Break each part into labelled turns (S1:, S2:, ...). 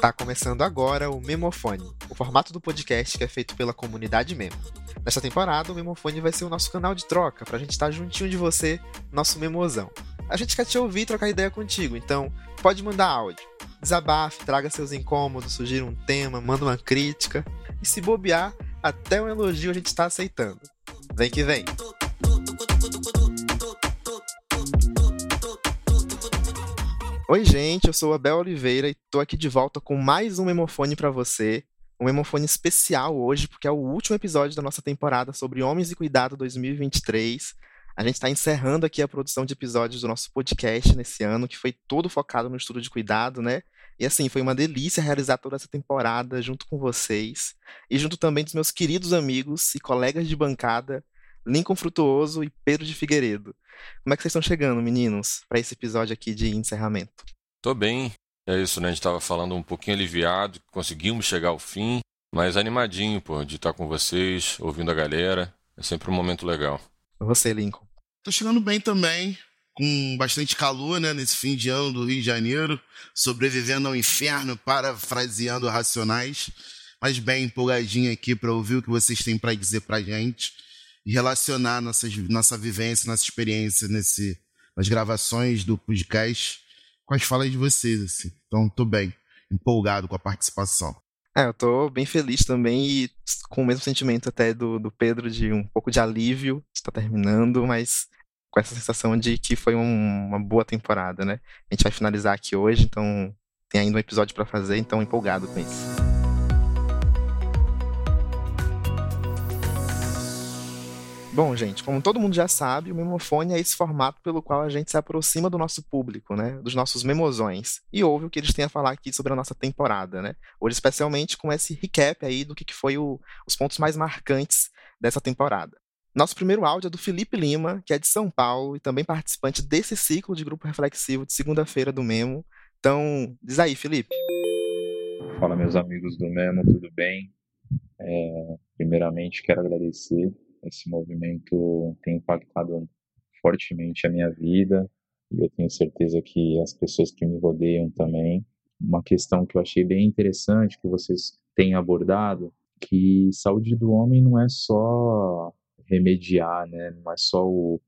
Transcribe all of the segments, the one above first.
S1: Tá começando agora o Memofone, o formato do podcast que é feito pela comunidade Memo. Nesta temporada, o Memofone vai ser o nosso canal de troca, pra gente estar juntinho de você, nosso memozão. A gente quer te ouvir e trocar ideia contigo, então pode mandar áudio. Desabafe, traga seus incômodos, sugira um tema, manda uma crítica. E se bobear, até um elogio a gente está aceitando. Vem que vem! Oi, gente, eu sou Abel Oliveira e tô aqui de volta com mais um memofone para você. Um memofone especial hoje, porque é o último episódio da nossa temporada sobre Homens e Cuidado 2023. A gente está encerrando aqui a produção de episódios do nosso podcast nesse ano, que foi todo focado no estudo de cuidado, né? E assim, foi uma delícia realizar toda essa temporada junto com vocês e junto também dos meus queridos amigos e colegas de bancada, Lincoln Frutuoso e Pedro de Figueiredo. Como é que vocês estão chegando, meninos, para esse episódio aqui de encerramento?
S2: Tô bem. É isso, né? A gente tava falando um pouquinho aliviado, conseguimos chegar ao fim, mas animadinho, pô, de estar com vocês, ouvindo a galera. É sempre um momento legal.
S1: Você, Lincoln.
S3: Tô chegando bem também, com bastante calor, né, nesse fim de ano do Rio de Janeiro, sobrevivendo ao inferno, parafraseando Racionais, mas bem empolgadinho aqui para ouvir o que vocês têm para dizer pra gente e relacionar nossas, nossa vivência, nossa experiência nesse, nas gravações do podcast com as falas de vocês, assim. Então, tô bem, empolgado com a participação.
S1: É, eu tô bem feliz também e com o mesmo sentimento até do, do Pedro de um pouco de alívio, está terminando, mas com essa sensação de que foi um, uma boa temporada, né? A gente vai finalizar aqui hoje, então tem ainda um episódio para fazer, então empolgado com isso. Bom, gente, como todo mundo já sabe, o memofone é esse formato pelo qual a gente se aproxima do nosso público, né? Dos nossos memozões. E ouve o que eles têm a falar aqui sobre a nossa temporada, né? Hoje, especialmente com esse recap aí do que foi o, os pontos mais marcantes dessa temporada. Nosso primeiro áudio é do Felipe Lima, que é de São Paulo e também participante desse ciclo de grupo reflexivo de segunda-feira do Memo. Então, diz aí, Felipe.
S4: Fala, meus amigos do Memo, tudo bem? É, primeiramente, quero agradecer esse movimento tem impactado fortemente a minha vida e eu tenho certeza que as pessoas que me rodeiam também. Uma questão que eu achei bem interessante que vocês têm abordado, que saúde do homem não é só remediar, né? Não é só o,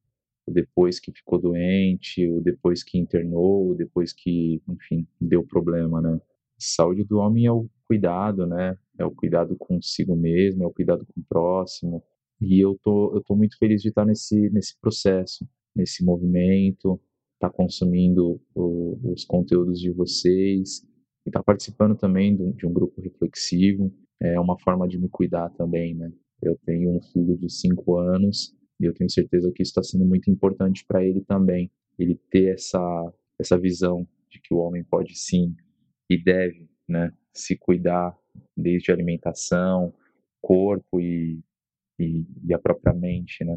S4: o depois que ficou doente, o depois que internou, o depois que, enfim, deu problema, né? Saúde do homem é o cuidado, né? É o cuidado consigo mesmo, é o cuidado com o próximo, e eu tô, eu tô muito feliz de estar nesse, nesse processo, nesse movimento, estar tá consumindo o, os conteúdos de vocês e estar tá participando também um, de um grupo reflexivo. É uma forma de me cuidar também, né? Eu tenho um filho de cinco anos e eu tenho certeza que isso está sendo muito importante para ele também. Ele ter essa, essa visão de que o homem pode sim e deve né, se cuidar desde alimentação, corpo e e, e a própria mente, né?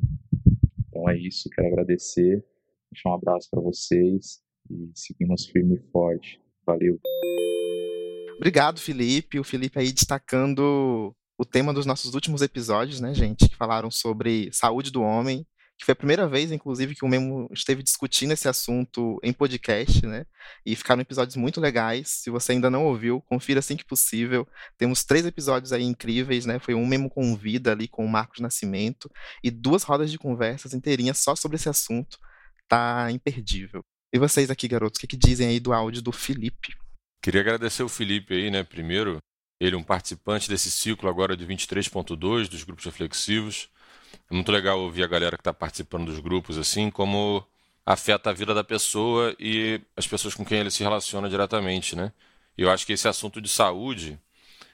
S4: Então é isso, quero agradecer, deixar um abraço para vocês e seguimos firme e forte. Valeu.
S1: Obrigado, Felipe. O Felipe aí destacando o tema dos nossos últimos episódios, né, gente, que falaram sobre saúde do homem que foi a primeira vez, inclusive, que o Memo esteve discutindo esse assunto em podcast, né? E ficaram episódios muito legais. Se você ainda não ouviu, confira assim que possível. Temos três episódios aí incríveis, né? Foi um Memo com vida ali com o Marcos Nascimento e duas rodas de conversas inteirinhas só sobre esse assunto. Tá imperdível. E vocês aqui, garotos, o que, que dizem aí do áudio do Felipe?
S2: Queria agradecer o Felipe aí, né? Primeiro, ele é um participante desse ciclo agora de 23.2 dos grupos reflexivos. É muito legal ouvir a galera que está participando dos grupos, assim, como afeta a vida da pessoa e as pessoas com quem ele se relaciona diretamente, né? E eu acho que esse assunto de saúde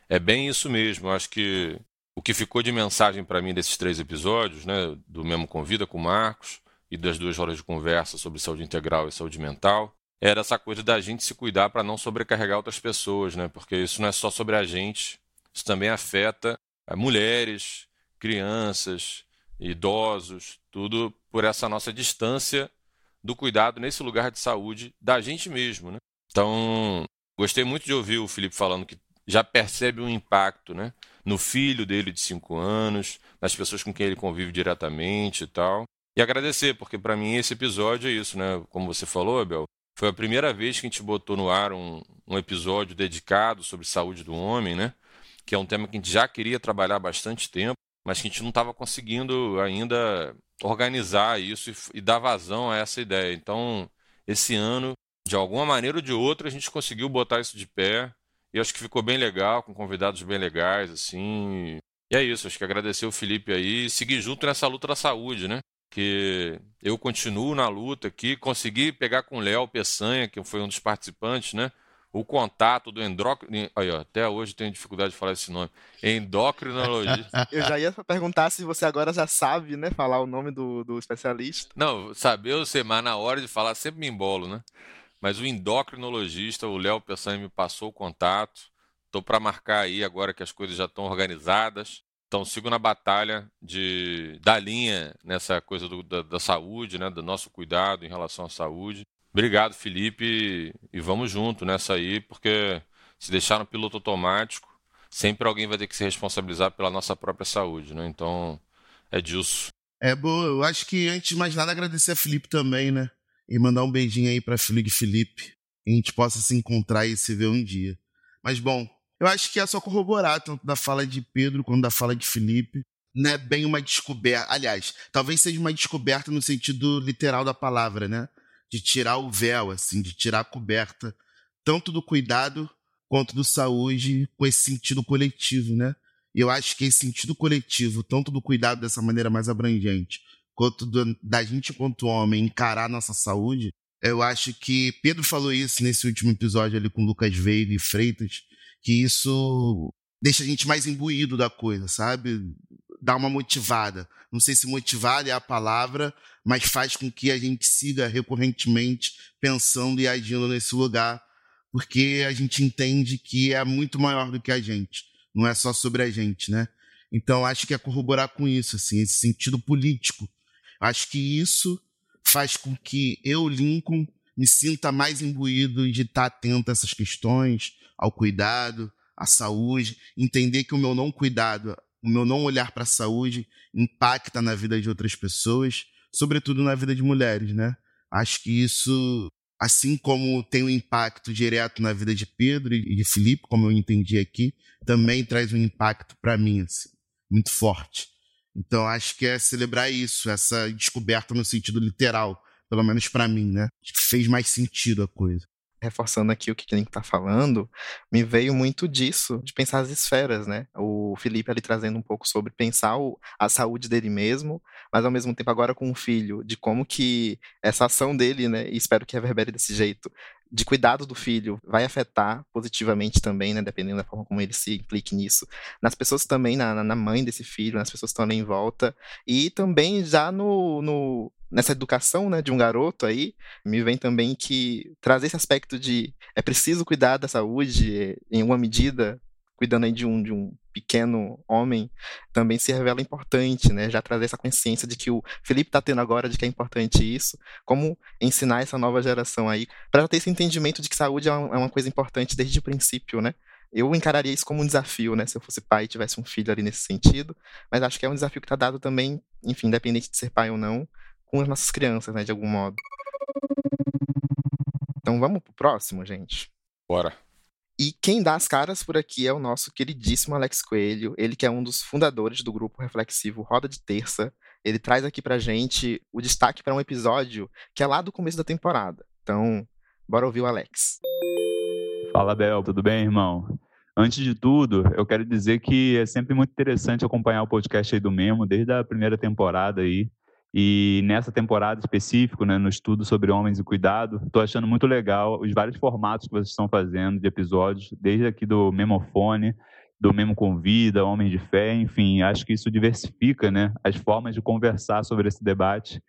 S2: é bem isso mesmo. Eu acho que o que ficou de mensagem para mim desses três episódios, né, do mesmo Convida com o Marcos e das duas horas de conversa sobre saúde integral e saúde mental, era essa coisa da gente se cuidar para não sobrecarregar outras pessoas, né? Porque isso não é só sobre a gente, isso também afeta mulheres, crianças, idosos, tudo por essa nossa distância do cuidado nesse lugar de saúde da gente mesmo, né? Então, gostei muito de ouvir o Felipe falando que já percebe um impacto, né, no filho dele de 5 anos, nas pessoas com quem ele convive diretamente e tal. E agradecer, porque para mim esse episódio é isso, né? Como você falou, Abel, foi a primeira vez que a gente botou no ar um, um episódio dedicado sobre saúde do homem, né? Que é um tema que a gente já queria trabalhar há bastante tempo, mas que a gente não estava conseguindo ainda organizar isso e, e dar vazão a essa ideia. Então, esse ano, de alguma maneira ou de outra, a gente conseguiu botar isso de pé. E acho que ficou bem legal, com convidados bem legais, assim. E é isso, acho que agradecer o Felipe aí e seguir junto nessa luta da saúde, né? Que eu continuo na luta aqui, consegui pegar com o Léo Peçanha, que foi um dos participantes, né? O contato do endócrino. Aí, ó, até hoje tenho dificuldade de falar esse nome. Endocrinologista.
S1: eu já ia perguntar se você agora já sabe, né? Falar o nome do, do especialista.
S2: Não, saber eu sei, mas na hora de falar sempre me embolo, né? Mas o endocrinologista, o Léo Peçanha, me passou o contato. Estou para marcar aí agora que as coisas já estão organizadas. Então sigo na batalha de da linha nessa coisa do, da, da, saúde, né, do nosso cuidado em relação à saúde. Obrigado, Felipe, e vamos junto nessa aí, porque se deixar no piloto automático, sempre alguém vai ter que se responsabilizar pela nossa própria saúde, né? Então é disso.
S3: É boa. Eu acho que antes de mais nada agradecer a Felipe também, né? e mandar um beijinho aí para Felipe Felipe. E a gente possa se encontrar e se ver um dia. Mas bom, eu acho que é só corroborar tanto da fala de Pedro quanto da fala de Felipe. Não é bem uma descoberta. Aliás, talvez seja uma descoberta no sentido literal da palavra, né? De tirar o véu, assim, de tirar a coberta, tanto do cuidado quanto do saúde, com esse sentido coletivo, né? E eu acho que esse sentido coletivo, tanto do cuidado dessa maneira mais abrangente, quanto do, da gente quanto homem encarar nossa saúde, eu acho que Pedro falou isso nesse último episódio ali com Lucas Veiga e Freitas, que isso deixa a gente mais imbuído da coisa, sabe? Dá uma motivada. Não sei se motivada é a palavra, mas faz com que a gente siga recorrentemente pensando e agindo nesse lugar, porque a gente entende que é muito maior do que a gente. Não é só sobre a gente, né? Então acho que é corroborar com isso, assim, esse sentido político Acho que isso faz com que eu, Lincoln, me sinta mais imbuído de estar atento a essas questões, ao cuidado, à saúde, entender que o meu não cuidado, o meu não olhar para a saúde impacta na vida de outras pessoas, sobretudo na vida de mulheres, né? Acho que isso, assim como tem um impacto direto na vida de Pedro e de Felipe, como eu entendi aqui, também traz um impacto para mim, assim, muito forte. Então acho que é celebrar isso, essa descoberta no sentido literal, pelo menos para mim, né? Fez mais sentido a coisa.
S1: Reforçando aqui o que o Link está falando, me veio muito disso, de pensar as esferas, né? O Felipe ali trazendo um pouco sobre pensar o, a saúde dele mesmo, mas ao mesmo tempo agora com o filho, de como que essa ação dele, né? E espero que reverbere desse jeito, de cuidado do filho vai afetar positivamente também, né, dependendo da forma como ele se implique nisso, nas pessoas também, na, na mãe desse filho, nas pessoas que estão ali em volta, e também já no, no, nessa educação, né, de um garoto aí, me vem também que trazer esse aspecto de é preciso cuidar da saúde em uma medida, cuidando aí de um, de um pequeno homem, também se revela importante, né? Já trazer essa consciência de que o Felipe está tendo agora de que é importante isso, como ensinar essa nova geração aí, para ter esse entendimento de que saúde é uma, é uma coisa importante desde o princípio, né? Eu encararia isso como um desafio, né? Se eu fosse pai e tivesse um filho ali nesse sentido, mas acho que é um desafio que está dado também, enfim, independente de ser pai ou não, com as nossas crianças, né? De algum modo. Então vamos pro próximo, gente?
S2: Bora.
S1: E quem dá as caras por aqui é o nosso queridíssimo Alex Coelho, ele que é um dos fundadores do grupo reflexivo Roda de Terça. Ele traz aqui pra gente o destaque para um episódio que é lá do começo da temporada. Então, bora ouvir o Alex.
S5: Fala, Bel, tudo bem, irmão? Antes de tudo, eu quero dizer que é sempre muito interessante acompanhar o podcast aí do Memo, desde a primeira temporada aí. E nessa temporada específica, né, no estudo sobre homens e cuidado, estou achando muito legal os vários formatos que vocês estão fazendo de episódios, desde aqui do Memofone, do Memo Convida, Homens de Fé, enfim, acho que isso diversifica né, as formas de conversar sobre esse debate.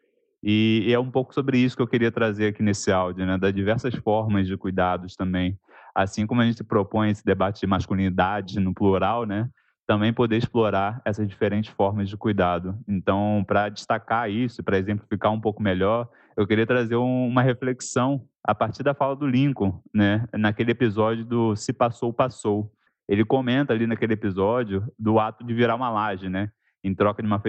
S5: E, e é um pouco sobre isso que eu queria trazer aqui nesse áudio, né, das diversas formas de cuidados também. Assim como a gente propõe esse debate de masculinidade no plural, né, também poder explorar essas diferentes formas de cuidado. Então, para destacar isso, para exemplificar um pouco melhor, eu queria trazer um, uma reflexão a partir da fala do Lincoln, né, naquele episódio do Se Passou, Passou. ele comenta ali naquele episódio do ato de virar uma laje, né? Em troca de uma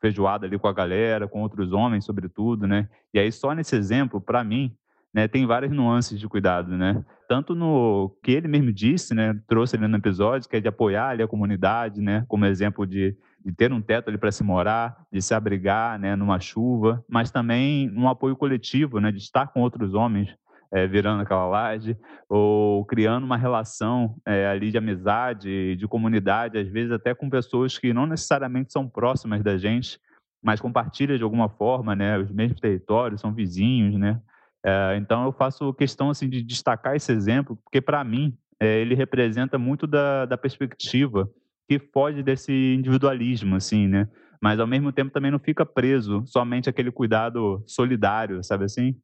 S5: feijoada ali com a galera, com outros homens, sobretudo, né? E aí, só nesse exemplo, para mim, né, tem várias nuances de cuidado, né? Tanto no que ele mesmo disse, né, trouxe ali no episódio, que é de apoiar ali a comunidade, né, como exemplo de, de ter um teto ali para se morar, de se abrigar, né, numa chuva, mas também um apoio coletivo, né, de estar com outros homens, é, virando aquela laje, ou criando uma relação é, ali de amizade, de comunidade, às vezes até com pessoas que não necessariamente são próximas da gente, mas compartilham de alguma forma, né, os mesmos territórios, são vizinhos, né, é, então eu faço questão assim de destacar esse exemplo, porque para mim é, ele representa muito da, da perspectiva que foge desse individualismo, assim, né? Mas ao mesmo tempo também não fica preso somente aquele cuidado solidário, sabe assim?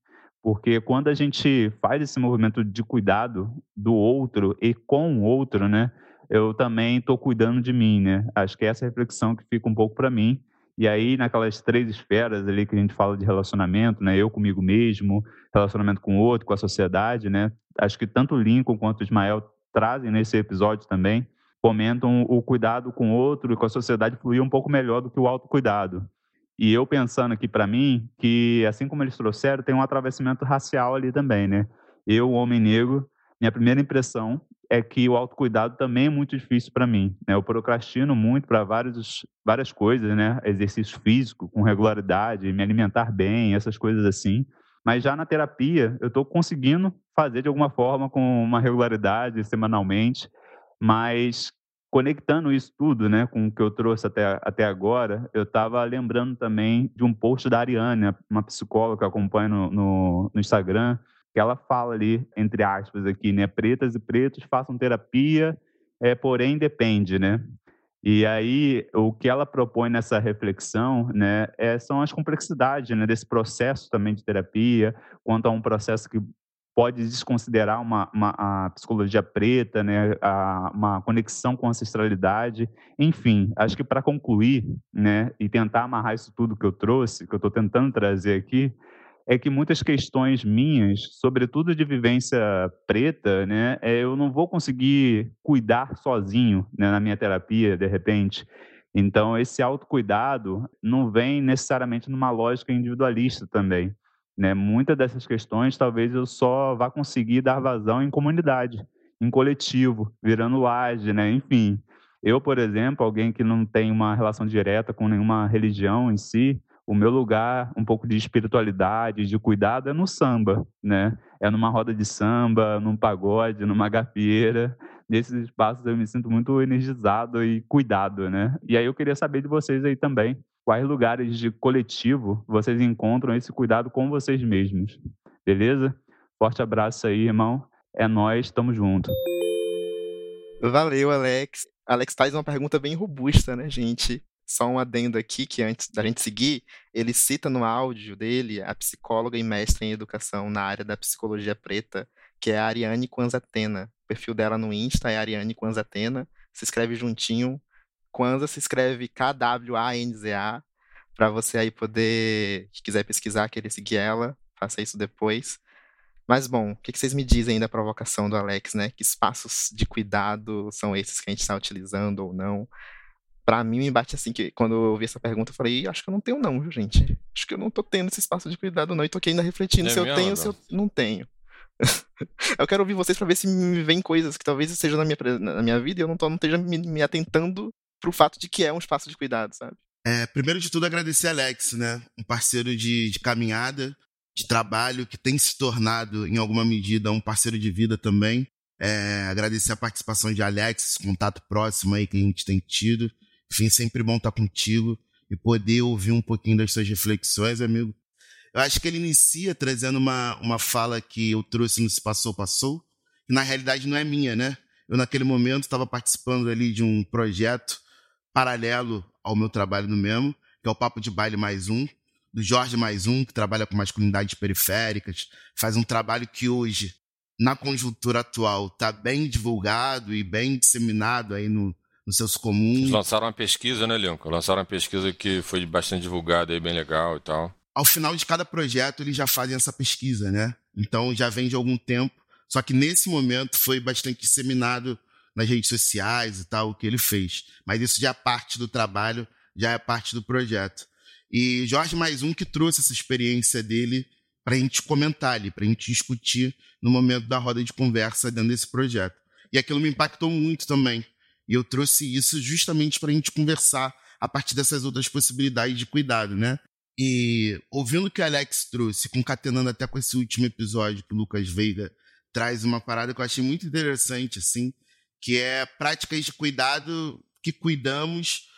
S5: Porque quando a gente faz esse movimento de cuidado do outro e com o outro, né? Eu também estou cuidando de mim, né? Acho que é essa reflexão que fica um pouco para mim e aí, naquelas três esferas ali que a gente fala de relacionamento, né? Eu comigo mesmo, relacionamento com o outro, com a sociedade, né? Acho que tanto Lincoln quanto Ismael trazem nesse episódio também, comentam o cuidado com o outro e com a sociedade fluir um pouco melhor do que o autocuidado. E eu pensando aqui para mim que, assim como eles trouxeram, tem um atravessamento racial ali também, né? Eu, homem negro, minha primeira impressão é que o autocuidado também é muito difícil para mim. Né? Eu procrastino muito para várias coisas, né? Exercício físico com regularidade, me alimentar bem, essas coisas assim. Mas já na terapia, eu estou conseguindo fazer de alguma forma com uma regularidade, semanalmente. Mas conectando isso tudo, né, com o que eu trouxe até, até agora, eu estava lembrando também de um post da Ariane, uma psicóloga que eu acompanho no, no, no Instagram, que ela fala ali, entre aspas, aqui, né? Pretas e pretos façam terapia, é, porém depende, né? E aí, o que ela propõe nessa reflexão né, é, são as complexidades né, desse processo também de terapia, quanto a um processo que pode desconsiderar uma, uma a psicologia preta, né, a, uma conexão com a ancestralidade. Enfim, acho que para concluir né, e tentar amarrar isso tudo que eu trouxe, que eu estou tentando trazer aqui, é que muitas questões minhas, sobretudo de vivência preta, né, é, eu não vou conseguir cuidar sozinho né, na minha terapia, de repente. Então, esse autocuidado não vem necessariamente numa lógica individualista também. Né? Muitas dessas questões, talvez eu só vá conseguir dar vazão em comunidade, em coletivo, virando laje, né? enfim. Eu, por exemplo, alguém que não tem uma relação direta com nenhuma religião em si, o meu lugar um pouco de espiritualidade, de cuidado é no samba, né? É numa roda de samba, num pagode, numa gafieira. Nesses espaços eu me sinto muito energizado e cuidado, né? E aí eu queria saber de vocês aí também, quais lugares de coletivo vocês encontram esse cuidado com vocês mesmos. Beleza? Forte abraço aí, irmão. É nós, tamo junto.
S1: Valeu, Alex. Alex faz uma pergunta bem robusta, né, gente? Só um adendo aqui, que antes da gente seguir, ele cita no áudio dele a psicóloga e mestre em educação na área da psicologia preta, que é a Ariane Quanzatena. O perfil dela no Insta é Ariane Quanzatena, se escreve juntinho. Kwanza se escreve K-W-A-N-Z-A, para você aí poder, que quiser pesquisar, querer seguir ela, faça isso depois. Mas bom, o que vocês me dizem da provocação do Alex, né? Que espaços de cuidado são esses que a gente está utilizando ou não? Pra mim, me bate assim, que quando eu ouvi essa pergunta, eu falei, acho que eu não tenho não, viu, gente? Acho que eu não tô tendo esse espaço de cuidado não, e tô aqui ainda refletindo é se eu tenho ou se eu não tenho. eu quero ouvir vocês para ver se me vem coisas que talvez estejam na minha, na minha vida e eu não, tô, não esteja me, me atentando pro fato de que é um espaço de cuidado, sabe?
S3: É, primeiro de tudo, agradecer a Alex, né? Um parceiro de, de caminhada, de trabalho, que tem se tornado, em alguma medida, um parceiro de vida também. É, agradecer a participação de Alex, esse contato próximo aí que a gente tem tido. Enfim, sempre bom estar contigo e poder ouvir um pouquinho das suas reflexões, amigo. Eu acho que ele inicia trazendo uma, uma fala que eu trouxe no Se Passou, Passou, que na realidade não é minha, né? Eu, naquele momento, estava participando ali de um projeto paralelo ao meu trabalho no Memo, que é o Papo de Baile Mais Um, do Jorge Mais Um, que trabalha com masculinidades periféricas, faz um trabalho que hoje, na conjuntura atual, está bem divulgado e bem disseminado aí no, nos seus comuns. Eles
S2: lançaram uma pesquisa, né, Leon? Lançaram uma pesquisa que foi bastante divulgada aí, bem legal e tal.
S3: Ao final de cada projeto, eles já fazem essa pesquisa, né? Então já vem de algum tempo. Só que nesse momento foi bastante disseminado nas redes sociais e tal, o que ele fez. Mas isso já é parte do trabalho, já é parte do projeto. E Jorge mais um que trouxe essa experiência dele para a gente comentar ali, para a gente discutir no momento da roda de conversa dentro desse projeto. E aquilo me impactou muito também. E eu trouxe isso justamente para a gente conversar a partir dessas outras possibilidades de cuidado, né? E ouvindo o que o Alex trouxe, concatenando até com esse último episódio que o Lucas Veiga traz uma parada que eu achei muito interessante, assim, que é práticas de cuidado que cuidamos,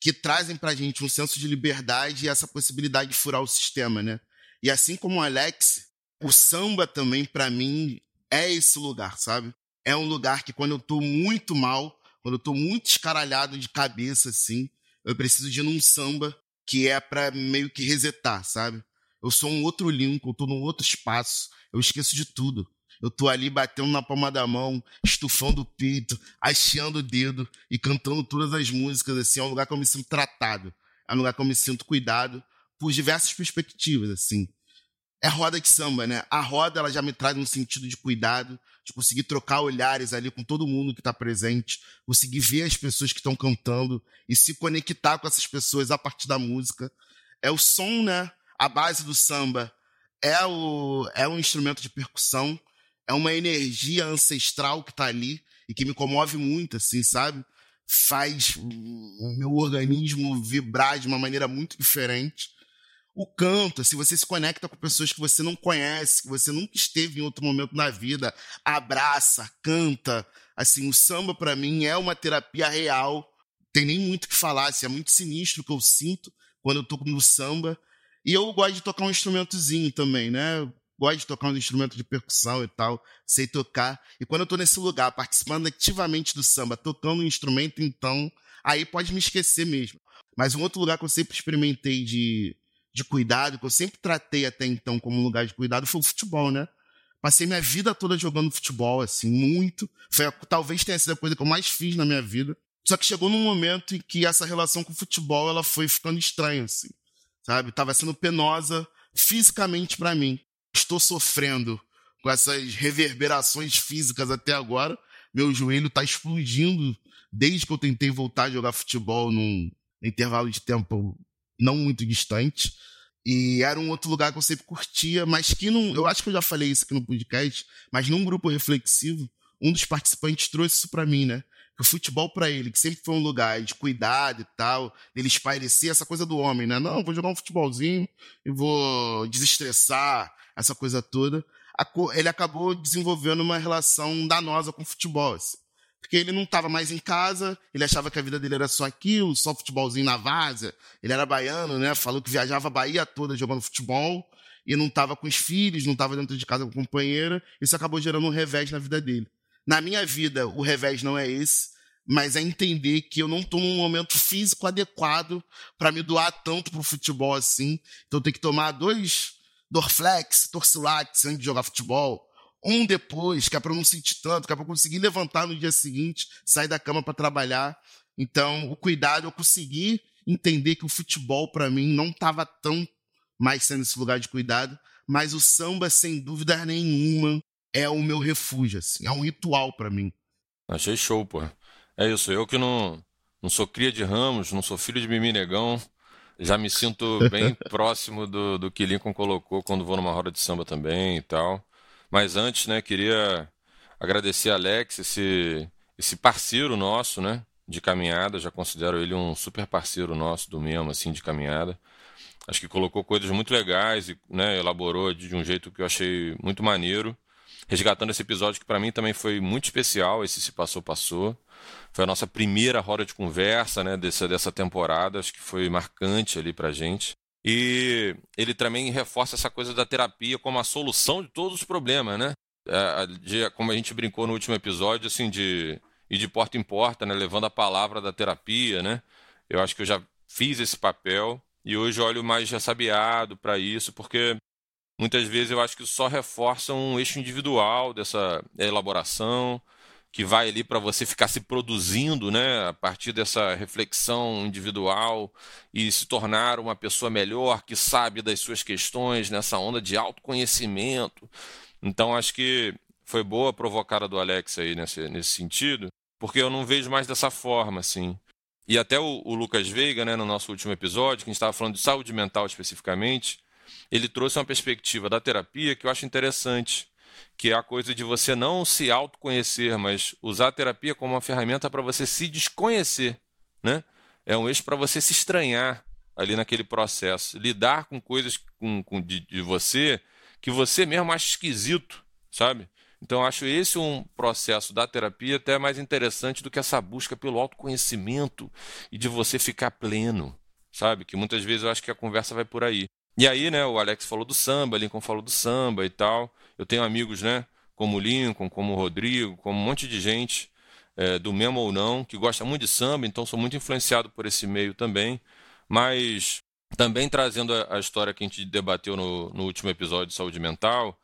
S3: que trazem para a gente um senso de liberdade e essa possibilidade de furar o sistema, né? E assim como o Alex, o samba também, para mim, é esse lugar, sabe? É um lugar que quando eu tô muito mal, quando eu tô muito escaralhado de cabeça, assim, eu preciso de num samba que é para meio que resetar, sabe? Eu sou um outro Lincoln, eu tô num outro espaço, eu esqueço de tudo. Eu tô ali batendo na palma da mão, estufando o peito, hasteando o dedo e cantando todas as músicas, assim, é um lugar que eu me sinto tratado, é um lugar que eu me sinto cuidado por diversas perspectivas, assim é roda de samba, né? A roda ela já me traz um sentido de cuidado, de conseguir trocar olhares ali com todo mundo que está presente, conseguir ver as pessoas que estão cantando e se conectar com essas pessoas a partir da música. É o som, né? A base do samba é o é um instrumento de percussão, é uma energia ancestral que está ali e que me comove muito, assim, sabe? Faz o meu organismo vibrar de uma maneira muito diferente o canto, se você se conecta com pessoas que você não conhece, que você nunca esteve em outro momento na vida, abraça, canta. Assim, o samba para mim é uma terapia real. Tem nem muito o que falar, assim, é muito sinistro o que eu sinto quando eu toco no samba. E eu gosto de tocar um instrumentozinho também, né? Gosto de tocar um instrumento de percussão e tal, sei tocar. E quando eu tô nesse lugar, participando ativamente do samba, tocando um instrumento, então, aí pode me esquecer mesmo. Mas um outro lugar que eu sempre experimentei de de cuidado, que eu sempre tratei até então como um lugar de cuidado, foi o futebol, né? Passei minha vida toda jogando futebol, assim, muito. Foi, talvez tenha sido a coisa que eu mais fiz na minha vida. Só que chegou num momento em que essa relação com o futebol ela foi ficando estranha, assim, sabe? Tava sendo penosa fisicamente para mim. Estou sofrendo com essas reverberações físicas até agora. Meu joelho tá explodindo desde que eu tentei voltar a jogar futebol num intervalo de tempo não muito distante. E era um outro lugar que eu sempre curtia, mas que não. Eu acho que eu já falei isso aqui no podcast, mas num grupo reflexivo, um dos participantes trouxe isso para mim, né? Que o futebol para ele, que sempre foi um lugar de cuidado e tal, dele espairecer essa coisa do homem, né? Não, vou jogar um futebolzinho e vou desestressar, essa coisa toda. Ele acabou desenvolvendo uma relação danosa com o futebol. Assim porque ele não estava mais em casa, ele achava que a vida dele era só aquilo, só futebolzinho na várzea. Ele era baiano, né? Falou que viajava a Bahia toda jogando futebol e não estava com os filhos, não estava dentro de casa com a companheira. Isso acabou gerando um revés na vida dele. Na minha vida, o revés não é esse, mas é entender que eu não estou num momento físico adequado para me doar tanto pro futebol assim. Então eu tenho que tomar dois Dorflex, Torcilax antes de jogar futebol um depois, que é para não sentir tanto, que é para conseguir levantar no dia seguinte, sair da cama para trabalhar. Então, o cuidado, eu consegui entender que o futebol, para mim, não estava tão mais sendo esse lugar de cuidado, mas o samba, sem dúvida nenhuma, é o meu refúgio, assim, é um ritual para mim.
S2: Achei show, pô. É isso, eu que não, não sou cria de Ramos, não sou filho de Mimi Negão, já me sinto bem próximo do, do que Lincoln colocou quando vou numa roda de samba também e tal. Mas antes, né, queria agradecer a Alex, esse, esse parceiro nosso, né, de caminhada. Já considero ele um super parceiro nosso do mesmo, assim, de caminhada. Acho que colocou coisas muito legais e né, elaborou de um jeito que eu achei muito maneiro. Resgatando esse episódio que para mim também foi muito especial, esse Se Passou, Passou. Foi a nossa primeira roda de conversa né, dessa, dessa temporada, acho que foi marcante ali pra gente. E ele também reforça essa coisa da terapia como a solução de todos os problemas, né? É, de, como a gente brincou no último episódio, assim, de ir de porta em porta, né? Levando a palavra da terapia, né? Eu acho que eu já fiz esse papel e hoje olho mais ressabiado para isso, porque muitas vezes eu acho que só reforça um eixo individual dessa elaboração, que vai ali para você ficar se produzindo, né, a partir dessa reflexão individual e se tornar uma pessoa melhor que sabe das suas questões nessa onda de autoconhecimento. Então acho que foi boa a provocada do Alex aí nesse, nesse sentido, porque eu não vejo mais dessa forma, assim. E até o, o Lucas Veiga, né, no nosso último episódio, que a gente estava falando de saúde mental especificamente, ele trouxe uma perspectiva da terapia que eu acho interessante, que é a coisa de você não se autoconhecer, mas usar a terapia como uma ferramenta para você se desconhecer, né? É um eixo para você se estranhar ali naquele processo, lidar com coisas com, com de, de, você que você mesmo acha esquisito, sabe? Então acho esse um processo da terapia até mais interessante do que essa busca pelo autoconhecimento e de você ficar pleno, sabe? Que muitas vezes eu acho que a conversa vai por aí. E aí, né, o Alex falou do samba, Lincoln falou do samba e tal. Eu tenho amigos, né, como o Lincoln, como o Rodrigo, como um monte de gente, é, do mesmo ou não, que gosta muito de samba, então sou muito influenciado por esse meio também. Mas também trazendo a, história que a gente debateu no, no último episódio de saúde mental,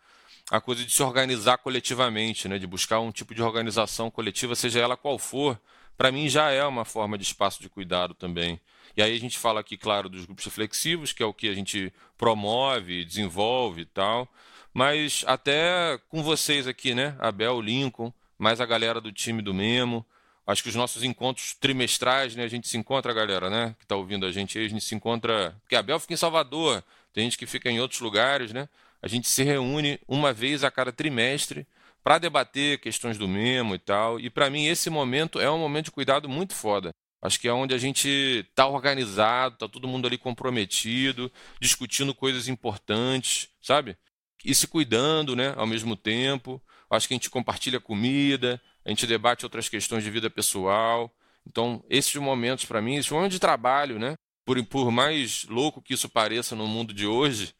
S2: a coisa de se organizar coletivamente, né, de buscar um tipo de organização coletiva, seja ela qual for, para mim já é uma forma de espaço de cuidado também. E aí a gente fala aqui, claro, dos grupos reflexivos, que é o que a gente promove, desenvolve e tal, mas até com vocês aqui, né, Abel, Lincoln, mais a galera do time do Memo, acho que os nossos encontros trimestrais, né, a gente se encontra, galera, né, que está ouvindo a gente aí, a gente se encontra, porque a Abel fica em Salvador, tem gente que fica em outros lugares, né, a gente se reúne uma vez a cada trimestre para debater questões do Memo e tal. E para mim esse momento é um momento de cuidado muito foda. Acho que é onde a gente está organizado, está todo mundo ali comprometido, discutindo coisas importantes, sabe? E se cuidando, né, ao mesmo tempo. Acho que a gente compartilha comida, a gente debate outras questões de vida pessoal. Então, esses momentos para mim, esse momento de trabalho, né? Por, por mais louco que isso pareça no mundo de hoje,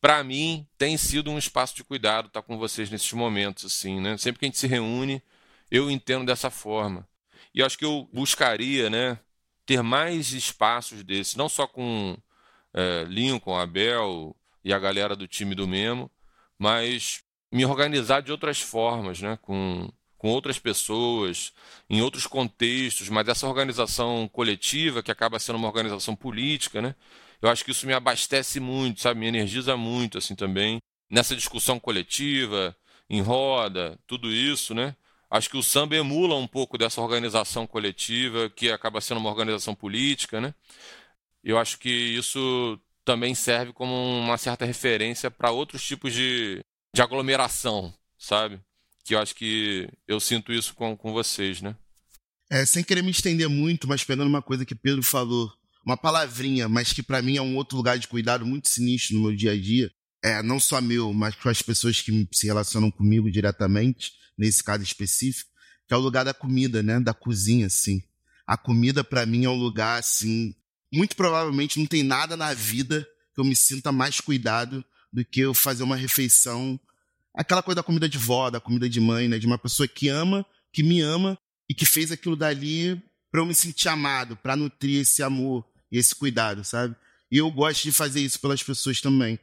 S2: para mim, tem sido um espaço de cuidado estar tá com vocês nesses momentos, assim, né? Sempre que a gente se reúne, eu entendo dessa forma. E acho que eu buscaria, né, ter mais espaços desses, não só com é, Lincoln, Abel e a galera do time do Memo, mas me organizar de outras formas, né, com, com outras pessoas, em outros contextos, mas essa organização coletiva, que acaba sendo uma organização política, né, eu acho que isso me abastece muito, sabe? Me energiza muito, assim, também. Nessa discussão coletiva, em roda, tudo isso, né? Acho que o samba emula um pouco dessa organização coletiva, que acaba sendo uma organização política, né? Eu acho que isso também serve como uma certa referência para outros tipos de, de aglomeração, sabe? Que eu acho que eu sinto isso com, com vocês, né?
S3: É, sem querer me estender muito, mas pegando uma coisa que Pedro falou uma palavrinha, mas que para mim é um outro lugar de cuidado muito sinistro no meu dia a dia, é não só meu, mas com as pessoas que se relacionam comigo diretamente, nesse caso específico, que é o lugar da comida, né, da cozinha, assim. A comida para mim é um lugar assim, muito provavelmente não tem nada na vida que eu me sinta mais cuidado do que eu fazer uma refeição, aquela coisa da comida de vó, da comida de mãe, né, de uma pessoa que ama, que me ama e que fez aquilo dali para eu me sentir amado, para nutrir esse amor, e esse cuidado, sabe? E eu gosto de fazer isso pelas pessoas também.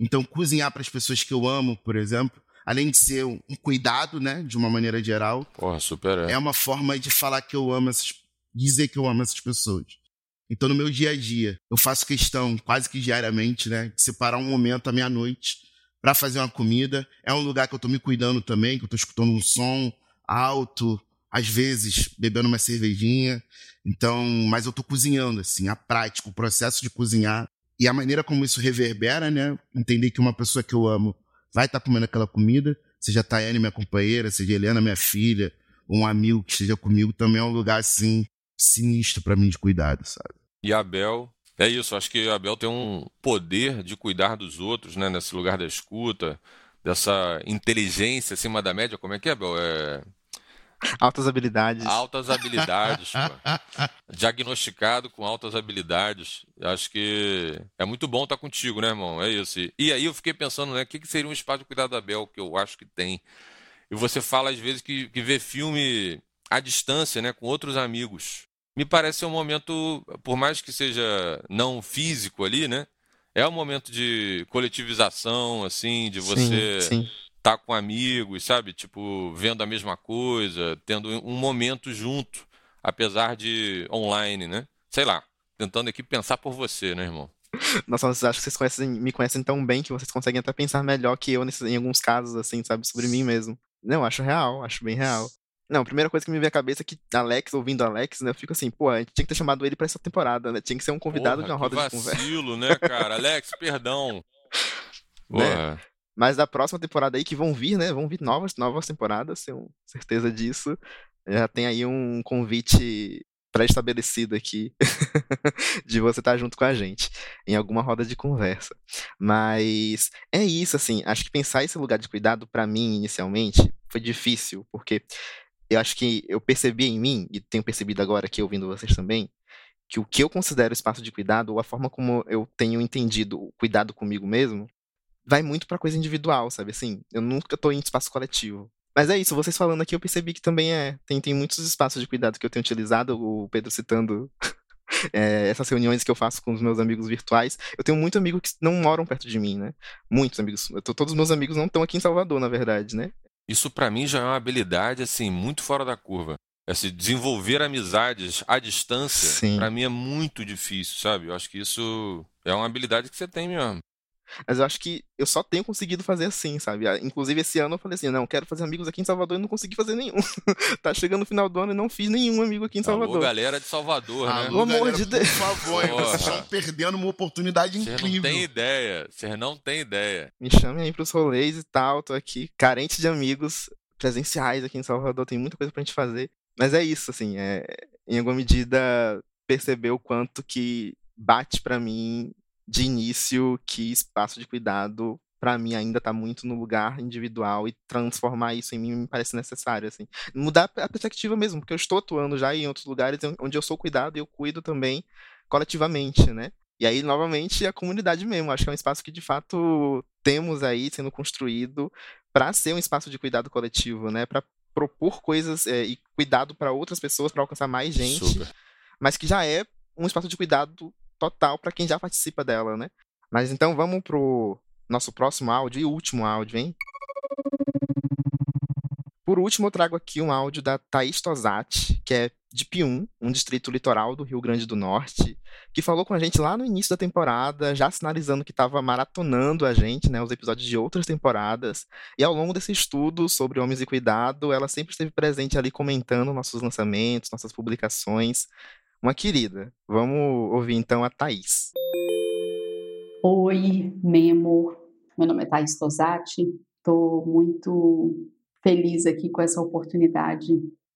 S3: Então, cozinhar para as pessoas que eu amo, por exemplo, além de ser um cuidado, né, de uma maneira geral,
S2: Porra, super é.
S3: é uma forma de falar que eu amo essas, dizer que eu amo essas pessoas. Então, no meu dia a dia, eu faço questão, quase que diariamente, né, de separar um momento à meia-noite para fazer uma comida. É um lugar que eu estou me cuidando também, que eu estou escutando um som alto, às vezes bebendo uma cervejinha. Então, mas eu tô cozinhando, assim, a prática, o processo de cozinhar e a maneira como isso reverbera, né? Entender que uma pessoa que eu amo vai estar tá comendo aquela comida, seja a Tayane, minha companheira, seja Helena, minha filha, um amigo que esteja comigo, também é um lugar, assim, sinistro para mim de cuidado, sabe?
S2: E Abel, é isso, acho que a Abel tem um poder de cuidar dos outros, né? Nesse lugar da escuta, dessa inteligência acima da média, como é que é, Abel? É
S1: Altas habilidades.
S2: Altas habilidades, pô. Diagnosticado com altas habilidades. Acho que é muito bom estar contigo, né, irmão? É isso. E aí eu fiquei pensando, né, o que seria um espaço de cuidado da Bel, que eu acho que tem. E você fala, às vezes, que, que vê filme à distância, né, com outros amigos. Me parece um momento, por mais que seja não físico ali, né? É um momento de coletivização, assim, de você
S1: sim, sim
S2: tá com amigos, sabe? Tipo, vendo a mesma coisa, tendo um momento junto, apesar de online, né? Sei lá, tentando aqui pensar por você, né, irmão?
S1: Nossa, vocês acham que vocês conhecem, me conhecem tão bem que vocês conseguem até pensar melhor que eu nesses, em alguns casos, assim, sabe? Sobre mim mesmo. Não, acho real, acho bem real. Não, a primeira coisa que me vem à cabeça é que Alex, ouvindo Alex, né, eu fico assim, pô, a gente tinha que ter chamado ele pra essa temporada, né? Tinha que ser um convidado
S2: Porra,
S1: de uma roda
S2: que
S1: de conversa.
S2: vacilo, né, cara? Alex, perdão. Porra.
S1: Mas da próxima temporada aí que vão vir, né? Vão vir novas, novas temporadas, tenho certeza disso. Já tem aí um convite pré-estabelecido aqui de você estar junto com a gente em alguma roda de conversa. Mas é isso, assim. Acho que pensar esse lugar de cuidado para mim inicialmente foi difícil, porque eu acho que eu percebi em mim e tenho percebido agora aqui ouvindo vocês também que o que eu considero espaço de cuidado ou a forma como eu tenho entendido o cuidado comigo mesmo vai muito para coisa individual, sabe? Assim, eu nunca tô em espaço coletivo. Mas é isso, vocês falando aqui, eu percebi que também é. Tem, tem muitos espaços de cuidado que eu tenho utilizado, o Pedro citando é, essas reuniões que eu faço com os meus amigos virtuais. Eu tenho muitos amigos que não moram perto de mim, né? Muitos amigos. Tô, todos os meus amigos não estão aqui em Salvador, na verdade, né?
S2: Isso para mim já é uma habilidade, assim, muito fora da curva. Esse desenvolver amizades à distância, para mim é muito difícil, sabe? Eu acho que isso é uma habilidade que você tem mesmo.
S1: Mas eu acho que eu só tenho conseguido fazer assim, sabe? Ah, inclusive, esse ano eu falei assim: não, quero fazer amigos aqui em Salvador e não consegui fazer nenhum. tá chegando o final do ano e não fiz nenhum amigo aqui em Salvador. Alô,
S2: galera de Salvador, né?
S3: Alô, amor de Deus. Por favor, vocês estão perdendo uma oportunidade incrível. Vocês
S2: não tem ideia. Vocês não tem ideia.
S1: Me chamem aí pros rolês e tal. Tô aqui carente de amigos presenciais aqui em Salvador. Tem muita coisa pra gente fazer. Mas é isso, assim. É, em alguma medida, perceber o quanto que bate para mim de início que espaço de cuidado para mim ainda está muito no lugar individual e transformar isso em mim me parece necessário assim. Mudar a perspectiva mesmo porque eu estou atuando já em outros lugares onde eu sou cuidado e eu cuido também coletivamente né? E aí novamente a comunidade mesmo. Acho que é um espaço que de fato temos aí sendo construído para ser um espaço de cuidado coletivo né? Para propor coisas é, e cuidado para outras pessoas para alcançar mais gente Super. mas que já é um espaço de cuidado total para quem já participa dela, né? Mas então vamos pro nosso próximo áudio e último áudio, hein? Por último, eu trago aqui um áudio da Thaís Tosati, que é de Pium, um distrito litoral do Rio Grande do Norte, que falou com a gente lá no início da temporada, já sinalizando que estava maratonando a gente, né, os episódios de outras temporadas. E ao longo desse estudo sobre homens e cuidado, ela sempre esteve presente ali comentando nossos lançamentos, nossas publicações uma querida. Vamos ouvir então a Thaís.
S6: Oi, Memo. Meu nome é Thaís Tosati. Estou muito feliz aqui com essa oportunidade.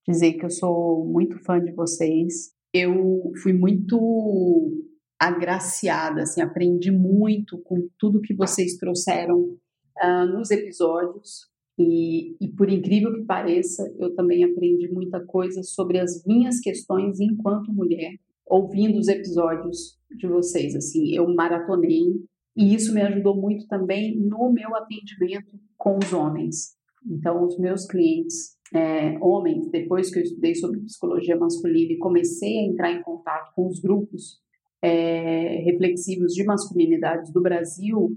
S6: Dizer que eu sou muito fã de vocês. Eu fui muito agraciada, assim, aprendi muito com tudo que vocês trouxeram uh, nos episódios. E, e, por incrível que pareça, eu também aprendi muita coisa sobre as minhas questões enquanto mulher, ouvindo os episódios de vocês. Assim, eu maratonei e isso me ajudou muito também no meu atendimento com os homens. Então, os meus clientes é, homens, depois que eu estudei sobre psicologia masculina e comecei a entrar em contato com os grupos é, reflexivos de masculinidades do Brasil,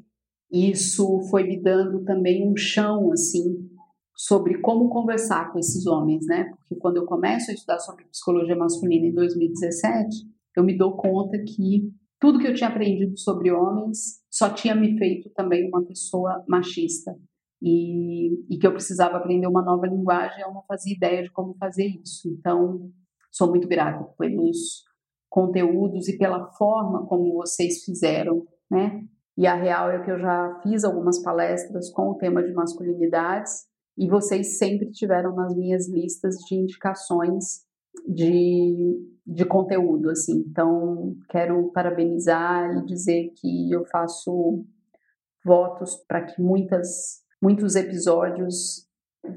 S6: isso foi me dando também um chão assim sobre como conversar com esses homens, né? Porque quando eu começo a estudar sobre psicologia masculina em 2017, eu me dou conta que tudo que eu tinha aprendido sobre homens só tinha me feito também uma pessoa machista. E, e, que eu precisava aprender uma nova linguagem, eu não fazia ideia de como fazer isso. Então, sou muito grata pelos conteúdos e pela forma como vocês fizeram, né? E a real é que eu já fiz algumas palestras com o tema de masculinidades e vocês sempre tiveram nas minhas listas de indicações de, de conteúdo, assim. Então, quero parabenizar e dizer que eu faço votos para que muitas, muitos episódios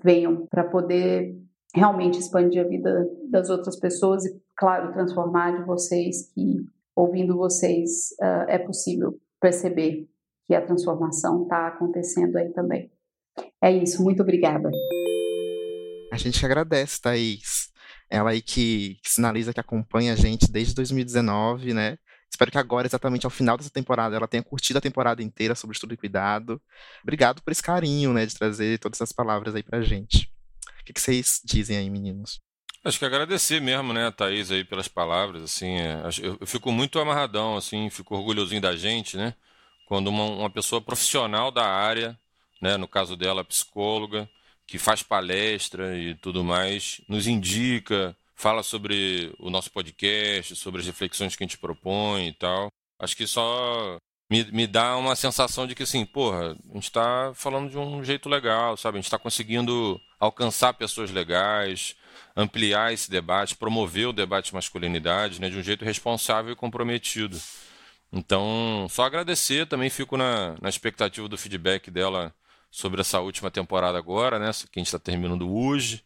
S6: venham para poder realmente expandir a vida das outras pessoas e, claro, transformar de vocês que, ouvindo vocês, uh, é possível perceber que a transformação está acontecendo aí também. É isso, muito obrigada.
S1: A gente agradece, Thaís. Ela aí que, que sinaliza que acompanha a gente desde 2019, né? Espero que agora, exatamente ao final dessa temporada, ela tenha curtido a temporada inteira sobre estudo e cuidado. Obrigado por esse carinho, né, de trazer todas essas palavras aí pra gente. O que, que vocês dizem aí, meninos?
S2: Acho que agradecer mesmo, né, Thaís aí pelas palavras, assim, é, eu, eu, fico muito amarradão, assim, fico orgulhosinho da gente, né, quando uma, uma pessoa profissional da área, né, no caso dela, psicóloga, que faz palestra e tudo mais, nos indica, fala sobre o nosso podcast, sobre as reflexões que a gente propõe e tal. Acho que só me, me dá uma sensação de que, assim, porra, a gente está falando de um jeito legal, sabe? A gente está conseguindo alcançar pessoas legais, ampliar esse debate, promover o debate de masculinidade, né, de um jeito responsável e comprometido. Então, só agradecer, também fico na, na expectativa do feedback dela sobre essa última temporada agora, né, que a gente está terminando hoje.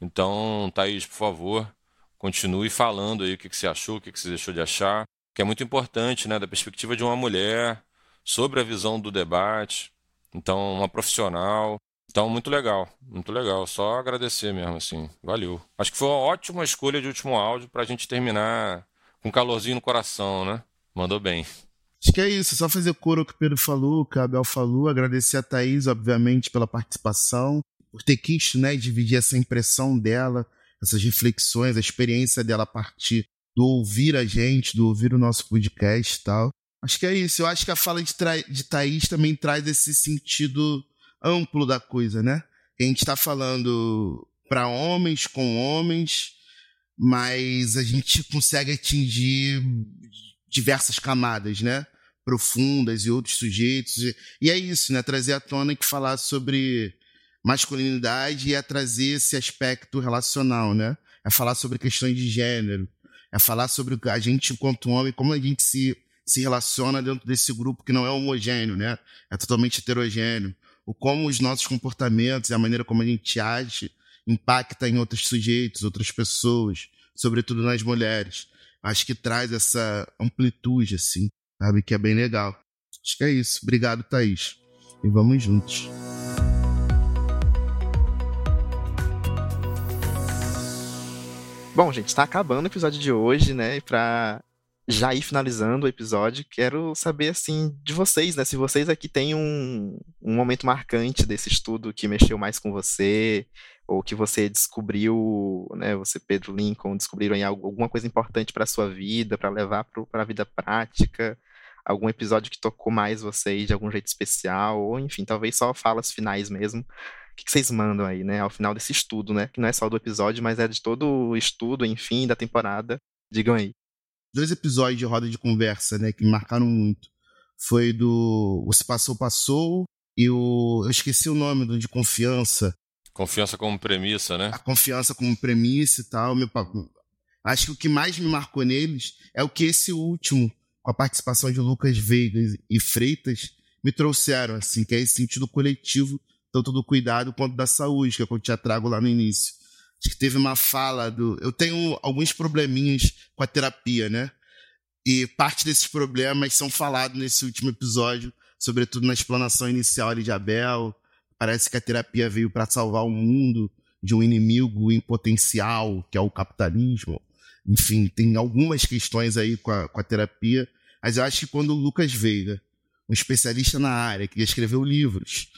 S2: Então, Thaís, por favor, continue falando aí o que, que você achou, o que, que você deixou de achar que é muito importante, né, da perspectiva de uma mulher, sobre a visão do debate. Então, uma profissional. Então, muito legal, muito legal. Só agradecer mesmo, assim. Valeu. Acho que foi uma ótima escolha de último áudio para a gente terminar com calorzinho no coração, né? Mandou bem.
S3: Acho que é isso, só fazer coro que o Pedro falou, o que a Abel falou, agradecer a Thaís, obviamente, pela participação, por ter quis, né, dividir essa impressão dela, essas reflexões, a experiência dela a partir do ouvir a gente, do ouvir o nosso podcast e tal. Acho que é isso. Eu acho que a fala de, de Thaís também traz esse sentido amplo da coisa, né? A gente está falando para homens, com homens, mas a gente consegue atingir diversas camadas, né? Profundas e outros sujeitos. E é isso, né? Trazer à tona que falar sobre masculinidade e é trazer esse aspecto relacional, né? É falar sobre questões de gênero, é falar sobre a gente enquanto homem, como a gente se, se relaciona dentro desse grupo que não é homogêneo, né? É totalmente heterogêneo. O como os nossos comportamentos e a maneira como a gente age impacta em outros sujeitos, outras pessoas, sobretudo nas mulheres. Acho que traz essa amplitude, assim, sabe? Que é bem legal. Acho que é isso. Obrigado, Thaís. E vamos juntos.
S1: Bom, gente, está acabando o episódio de hoje, né? E pra já ir finalizando o episódio, quero saber, assim, de vocês, né? Se vocês aqui têm um, um momento marcante desse estudo que mexeu mais com você, ou que você descobriu, né? Você, Pedro Lincoln, descobriram aí alguma coisa importante para a sua vida, para levar para a vida prática, algum episódio que tocou mais vocês de algum jeito especial, ou enfim, talvez só falas finais mesmo que, que vocês mandam aí, né, ao final desse estudo, né? Que não é só do episódio, mas é de todo o estudo, enfim, da temporada. Digam aí.
S3: Dois episódios de roda de conversa, né, que me marcaram muito. Foi do O Se Passou, Passou e o. Eu esqueci o nome do de confiança.
S2: Confiança como premissa, né?
S3: A confiança como premissa e tal. Meu, acho que o que mais me marcou neles é o que esse último, com a participação de Lucas Veiga e Freitas, me trouxeram, assim, que é esse sentido coletivo tanto do cuidado quanto da saúde, que é o que eu já trago lá no início. Acho que teve uma fala do. Eu tenho alguns probleminhas com a terapia, né? E parte desses problemas são falados nesse último episódio, sobretudo na explanação inicial ali de Abel. Parece que a terapia veio para salvar o mundo de um inimigo em potencial, que é o capitalismo. Enfim, tem algumas questões aí com a, com a terapia, mas eu acho que quando o Lucas Veiga, um especialista na área, que escreveu livros,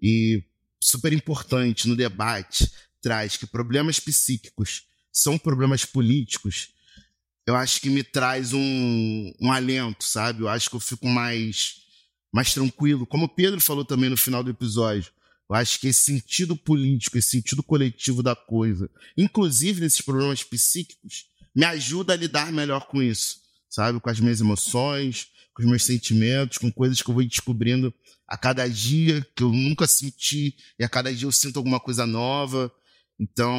S3: e super importante no debate traz que problemas psíquicos são problemas políticos, eu acho que me traz um, um alento, sabe? Eu acho que eu fico mais, mais tranquilo. Como o Pedro falou também no final do episódio, eu acho que esse sentido político, esse sentido coletivo da coisa, inclusive nesses problemas psíquicos, me ajuda a lidar melhor com isso, sabe? Com as minhas emoções, com os meus sentimentos, com coisas que eu vou descobrindo a cada dia que eu nunca senti e a cada dia eu sinto alguma coisa nova. Então,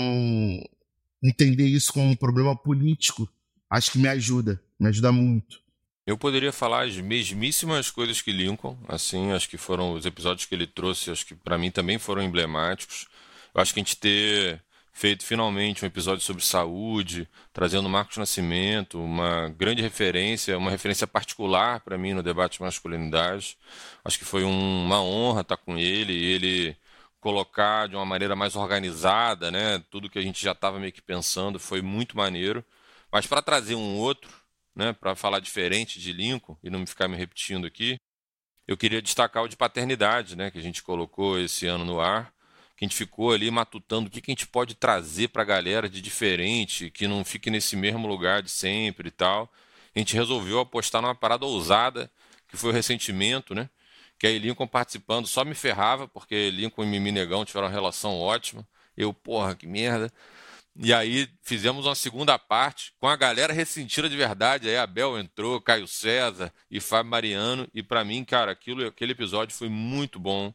S3: entender isso como um problema político, acho que me ajuda, me ajuda muito.
S2: Eu poderia falar as mesmíssimas coisas que Lincoln, assim, acho que foram os episódios que ele trouxe, acho que para mim também foram emblemáticos. Eu acho que a gente ter feito finalmente um episódio sobre saúde, trazendo Marcos Nascimento, uma grande referência, uma referência particular para mim no debate de masculinidade. Acho que foi um, uma honra estar com ele ele colocar de uma maneira mais organizada, né, tudo que a gente já estava meio que pensando, foi muito maneiro. Mas para trazer um outro, né, para falar diferente de Lincoln e não me ficar me repetindo aqui, eu queria destacar o de paternidade, né, que a gente colocou esse ano no ar que a gente ficou ali matutando o que, que a gente pode trazer para a galera de diferente, que não fique nesse mesmo lugar de sempre e tal. A gente resolveu apostar numa parada ousada, que foi o ressentimento, né? Que aí Lincoln participando só me ferrava, porque Lincoln e Mimi Negão tiveram uma relação ótima. Eu, porra, que merda. E aí fizemos uma segunda parte com a galera ressentida de verdade. Aí Abel entrou, Caio César e Fábio Mariano. E para mim, cara, aquilo, aquele episódio foi muito bom.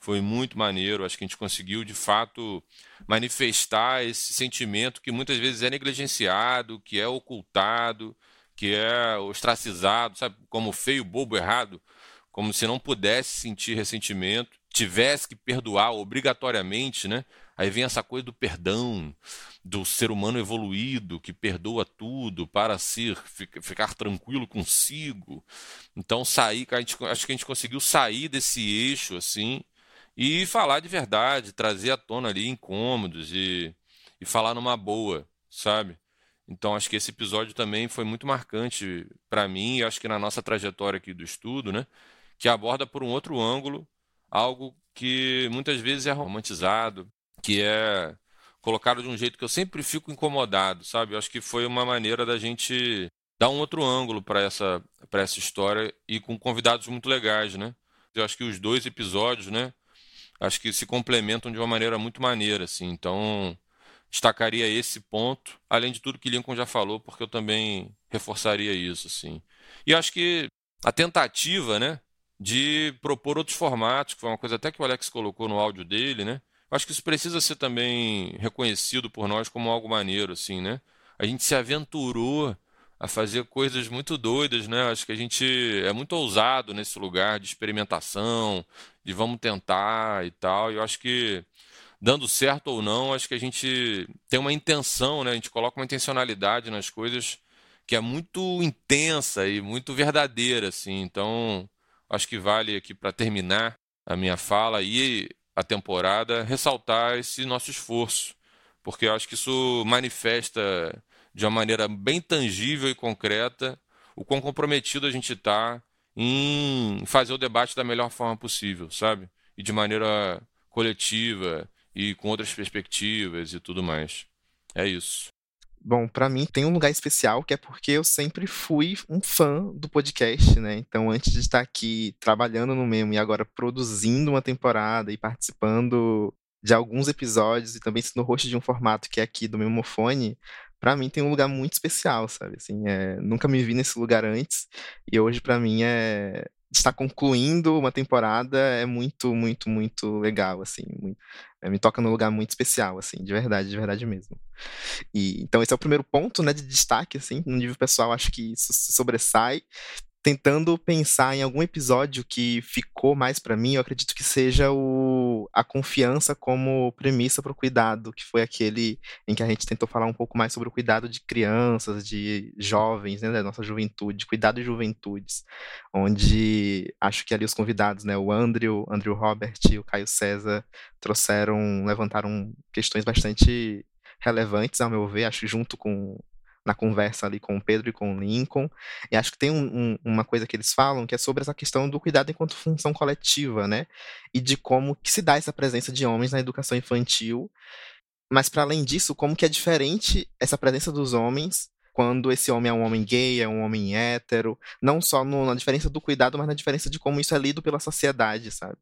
S2: Foi muito maneiro. Acho que a gente conseguiu, de fato, manifestar esse sentimento que muitas vezes é negligenciado, que é ocultado, que é ostracizado, sabe? Como feio, bobo, errado. Como se não pudesse sentir ressentimento, tivesse que perdoar obrigatoriamente, né? Aí vem essa coisa do perdão, do ser humano evoluído que perdoa tudo para ser, ficar tranquilo consigo. Então sair, acho que a gente conseguiu sair desse eixo assim e falar de verdade, trazer à tona ali incômodos e, e falar numa boa, sabe? Então acho que esse episódio também foi muito marcante para mim e acho que na nossa trajetória aqui do estudo, né, que aborda por um outro ângulo algo que muitas vezes é romantizado, que é colocado de um jeito que eu sempre fico incomodado, sabe? Eu acho que foi uma maneira da gente dar um outro ângulo para essa, para essa história e com convidados muito legais, né? Eu acho que os dois episódios, né? Acho que se complementam de uma maneira muito maneira, assim. Então, destacaria esse ponto, além de tudo que Lincoln já falou, porque eu também reforçaria isso, assim. E acho que a tentativa, né, de propor outros formatos, que foi uma coisa até que o Alex colocou no áudio dele, né? Acho que isso precisa ser também reconhecido por nós como algo maneiro, assim, né? A gente se aventurou a fazer coisas muito doidas, né? Acho que a gente é muito ousado nesse lugar de experimentação, de vamos tentar e tal. E eu acho que dando certo ou não, acho que a gente tem uma intenção, né? A gente coloca uma intencionalidade nas coisas que é muito intensa e muito verdadeira, assim. Então, acho que vale aqui para terminar a minha fala e a temporada, ressaltar esse nosso esforço, porque eu acho que isso manifesta de uma maneira bem tangível e concreta o quão comprometido a gente está em fazer o debate da melhor forma possível, sabe? E de maneira coletiva e com outras perspectivas e tudo mais. É isso.
S1: Bom, para mim tem um lugar especial que é porque eu sempre fui um fã do podcast, né? Então, antes de estar aqui trabalhando no Memo e agora produzindo uma temporada e participando de alguns episódios e também sendo host de um formato que é aqui do Memofone, para mim tem um lugar muito especial, sabe? Assim, é, nunca me vi nesse lugar antes e hoje para mim é estar concluindo uma temporada é muito, muito, muito legal, assim, muito, é, me toca num lugar muito especial, assim, de verdade, de verdade mesmo. E então esse é o primeiro ponto, né, de destaque, assim, no nível pessoal acho que isso se sobressai tentando pensar em algum episódio que ficou mais para mim, eu acredito que seja o, a confiança como premissa para o cuidado, que foi aquele em que a gente tentou falar um pouco mais sobre o cuidado de crianças, de jovens, né, da nossa juventude, cuidado de juventudes, onde acho que ali os convidados, né, o Andrew, Andrew Robert e o Caio César trouxeram, levantaram questões bastante relevantes, ao meu ver, acho junto com na conversa ali com o Pedro e com o Lincoln. E acho que tem um, um, uma coisa que eles falam que é sobre essa questão do cuidado enquanto função coletiva, né? E de como que se dá essa presença de homens na educação infantil. Mas para além disso, como que é diferente essa presença dos homens quando esse homem é um homem gay, é um homem hétero, não só no, na diferença do cuidado, mas na diferença de como isso é lido pela sociedade, sabe?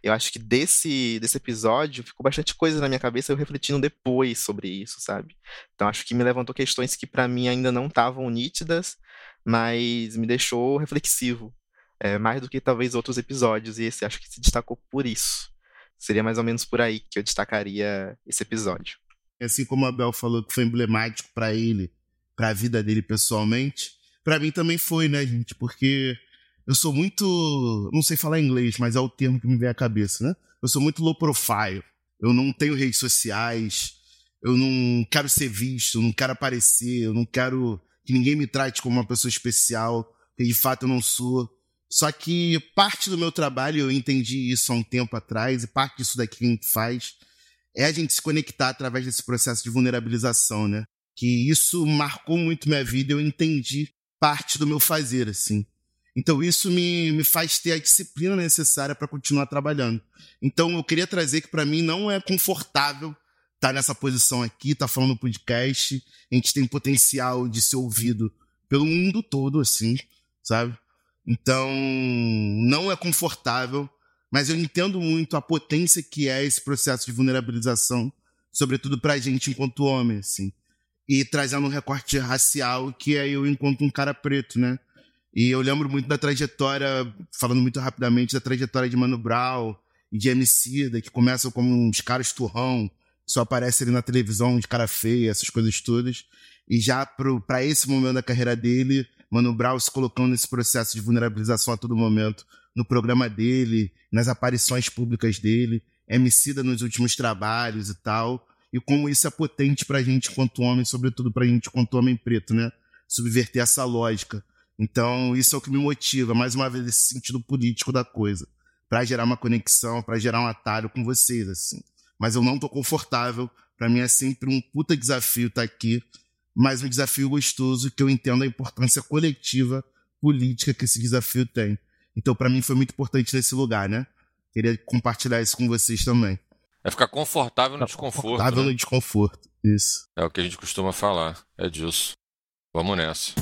S1: Eu acho que desse, desse episódio ficou bastante coisa na minha cabeça eu refletindo depois sobre isso, sabe? Então acho que me levantou questões que para mim ainda não estavam nítidas, mas me deixou reflexivo, é, mais do que talvez outros episódios, e esse acho que se destacou por isso. Seria mais ou menos por aí que eu destacaria esse episódio.
S3: Assim como a Bel falou que foi emblemático para ele para a vida dele pessoalmente, para mim também foi, né, gente? Porque eu sou muito, não sei falar inglês, mas é o termo que me vem à cabeça, né? Eu sou muito low profile. Eu não tenho redes sociais, eu não quero ser visto, eu não quero aparecer, eu não quero que ninguém me trate como uma pessoa especial, que de fato eu não sou. Só que parte do meu trabalho, eu entendi isso há um tempo atrás, e parte disso daqui que a gente faz é a gente se conectar através desse processo de vulnerabilização, né? Que isso marcou muito minha vida, eu entendi parte do meu fazer, assim. Então isso me, me faz ter a disciplina necessária para continuar trabalhando. Então eu queria trazer que para mim não é confortável estar tá nessa posição aqui, estar tá falando podcast. A gente tem potencial de ser ouvido pelo mundo todo, assim, sabe? Então, não é confortável, mas eu entendo muito a potência que é esse processo de vulnerabilização, sobretudo pra gente enquanto homem, assim. E trazendo um recorte racial que é eu enquanto um cara preto, né? E eu lembro muito da trajetória, falando muito rapidamente, da trajetória de Mano Brown e de Emicida, que começam como uns caras turrão, só aparece ali na televisão de cara feia, essas coisas todas. E já para esse momento da carreira dele, Mano Brown se colocando nesse processo de vulnerabilização a todo momento, no programa dele, nas aparições públicas dele, Emicida nos últimos trabalhos e tal, e como isso é potente pra gente enquanto homem, sobretudo pra gente enquanto homem preto, né? Subverter essa lógica. Então, isso é o que me motiva, mais uma vez, esse sentido político da coisa, para gerar uma conexão, para gerar um atalho com vocês, assim. Mas eu não tô confortável, para mim é sempre um puta desafio estar tá aqui, mas um desafio gostoso que eu entendo a importância coletiva política que esse desafio tem. Então, para mim, foi muito importante nesse lugar, né? Queria compartilhar isso com vocês também.
S2: É ficar confortável no desconforto.
S3: Confortável
S2: né?
S3: no desconforto, isso.
S2: É o que a gente costuma falar, é disso. Vamos nessa.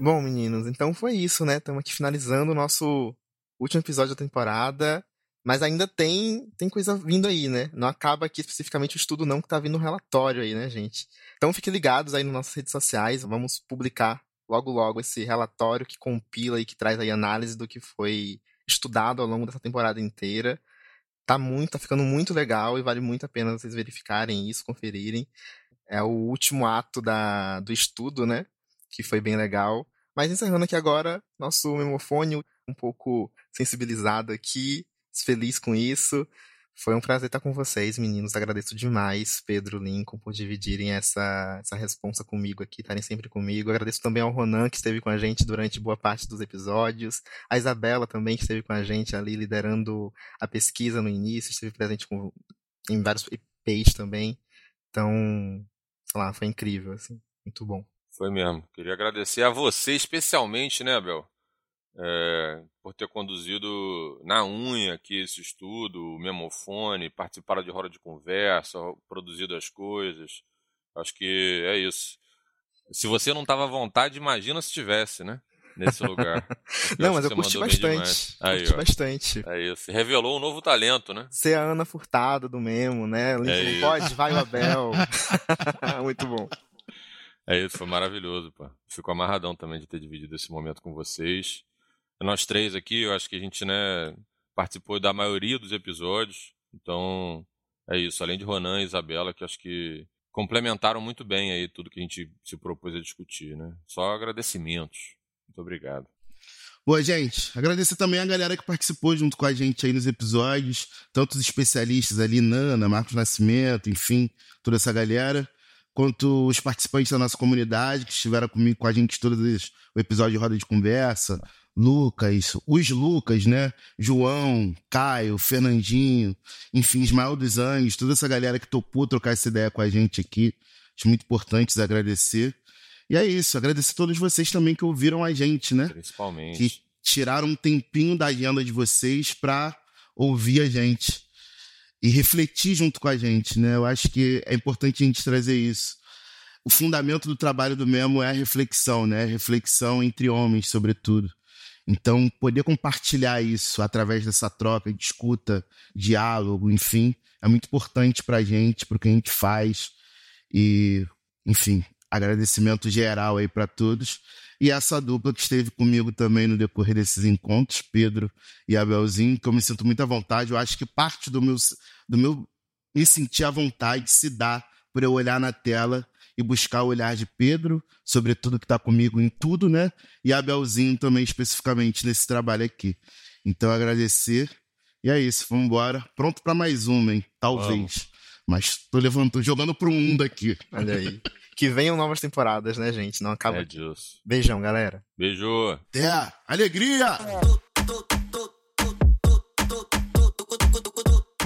S1: Bom, meninos, então foi isso, né? Estamos aqui finalizando o nosso último episódio da temporada. Mas ainda tem, tem coisa vindo aí, né? Não acaba aqui especificamente o estudo, não, que tá vindo um relatório aí, né, gente? Então fiquem ligados aí nas nossas redes sociais. Vamos publicar logo logo esse relatório que compila e que traz aí análise do que foi estudado ao longo dessa temporada inteira. Tá muito, tá ficando muito legal e vale muito a pena vocês verificarem isso, conferirem. É o último ato da, do estudo, né? Que foi bem legal. Mas encerrando aqui agora, nosso memofone um pouco sensibilizado aqui, feliz com isso. Foi um prazer estar com vocês, meninos. Agradeço demais, Pedro, Lincoln, por dividirem essa, essa responsa comigo aqui, estarem sempre comigo. Agradeço também ao Ronan, que esteve com a gente durante boa parte dos episódios. A Isabela também, que esteve com a gente ali, liderando a pesquisa no início, esteve presente com, em vários EPs também. Então, sei lá, foi incrível, assim. Muito bom.
S2: Foi mesmo. Queria agradecer a você especialmente, né, Abel? É, por ter conduzido na unha aqui esse estudo, o memofone, participado de roda de conversa, produzido as coisas. Acho que é isso. Se você não estava à vontade, imagina se tivesse, né? Nesse lugar.
S1: não, mas eu curti bastante. Aí, curti ó. bastante.
S2: É isso. Revelou um novo talento, né?
S1: Ser a Ana Furtado do Memo, né? É pode, vai o Abel. Muito bom.
S2: É isso, foi maravilhoso, pô. Fico amarradão também de ter dividido esse momento com vocês nós três aqui, eu acho que a gente, né, participou da maioria dos episódios. Então, é isso. Além de Ronan e Isabela, que acho que complementaram muito bem aí tudo que a gente se propôs a discutir, né? Só agradecimentos. Muito obrigado.
S3: Boa, gente. Agradecer também a galera que participou junto com a gente aí nos episódios, tanto os especialistas ali, Nana, Marcos Nascimento, enfim, toda essa galera, quanto os participantes da nossa comunidade que estiveram comigo, com a gente todos o episódio de Roda de Conversa, Lucas, os Lucas, né? João, Caio, Fernandinho, enfim, Ismael dos Anjos, toda essa galera que topou trocar essa ideia com a gente aqui. Acho muito importante agradecer. E é isso, agradecer a todos vocês também que ouviram a gente, né?
S2: Principalmente.
S3: Que tiraram um tempinho da agenda de vocês para ouvir a gente e refletir junto com a gente, né? Eu acho que é importante a gente trazer isso. O fundamento do trabalho do Memo é a reflexão, né? Reflexão entre homens, sobretudo. Então, poder compartilhar isso através dessa troca de escuta, diálogo, enfim, é muito importante para a gente, para o que a gente faz. E, enfim, agradecimento geral aí para todos. E essa dupla que esteve comigo também no decorrer desses encontros, Pedro e Abelzinho, que eu me sinto muito à vontade. Eu acho que parte do meu, do meu me sentir à vontade se dá por eu olhar na tela e buscar o olhar de Pedro, sobretudo que está comigo em tudo, né? E Abelzinho também, especificamente nesse trabalho aqui. Então, agradecer. E é isso, vamos embora. Pronto para mais uma, hein? Talvez. Vamos. Mas tô levantando, jogando pro um daqui.
S1: Olha aí. que venham novas temporadas, né, gente? Não acaba.
S2: É disso.
S1: Beijão, galera.
S2: Beijo.
S3: Até. Alegria!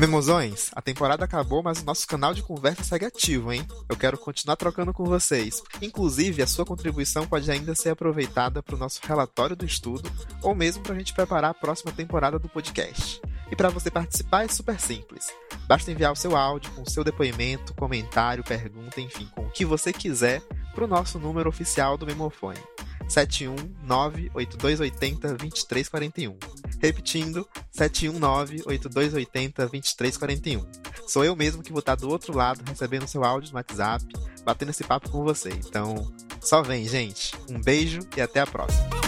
S1: Memozões, a temporada acabou, mas o nosso canal de conversa segue ativo, hein? Eu quero continuar trocando com vocês. Inclusive, a sua contribuição pode ainda ser aproveitada para o nosso relatório do estudo ou mesmo para a gente preparar a próxima temporada do podcast. E para você participar é super simples. Basta enviar o seu áudio com o seu depoimento, comentário, pergunta, enfim, com o que você quiser para o nosso número oficial do Memofone 719-8280-2341. Repetindo, 719-8280-2341. Sou eu mesmo que vou estar do outro lado recebendo seu áudio no WhatsApp, batendo esse papo com você. Então, só vem, gente. Um beijo e até a próxima.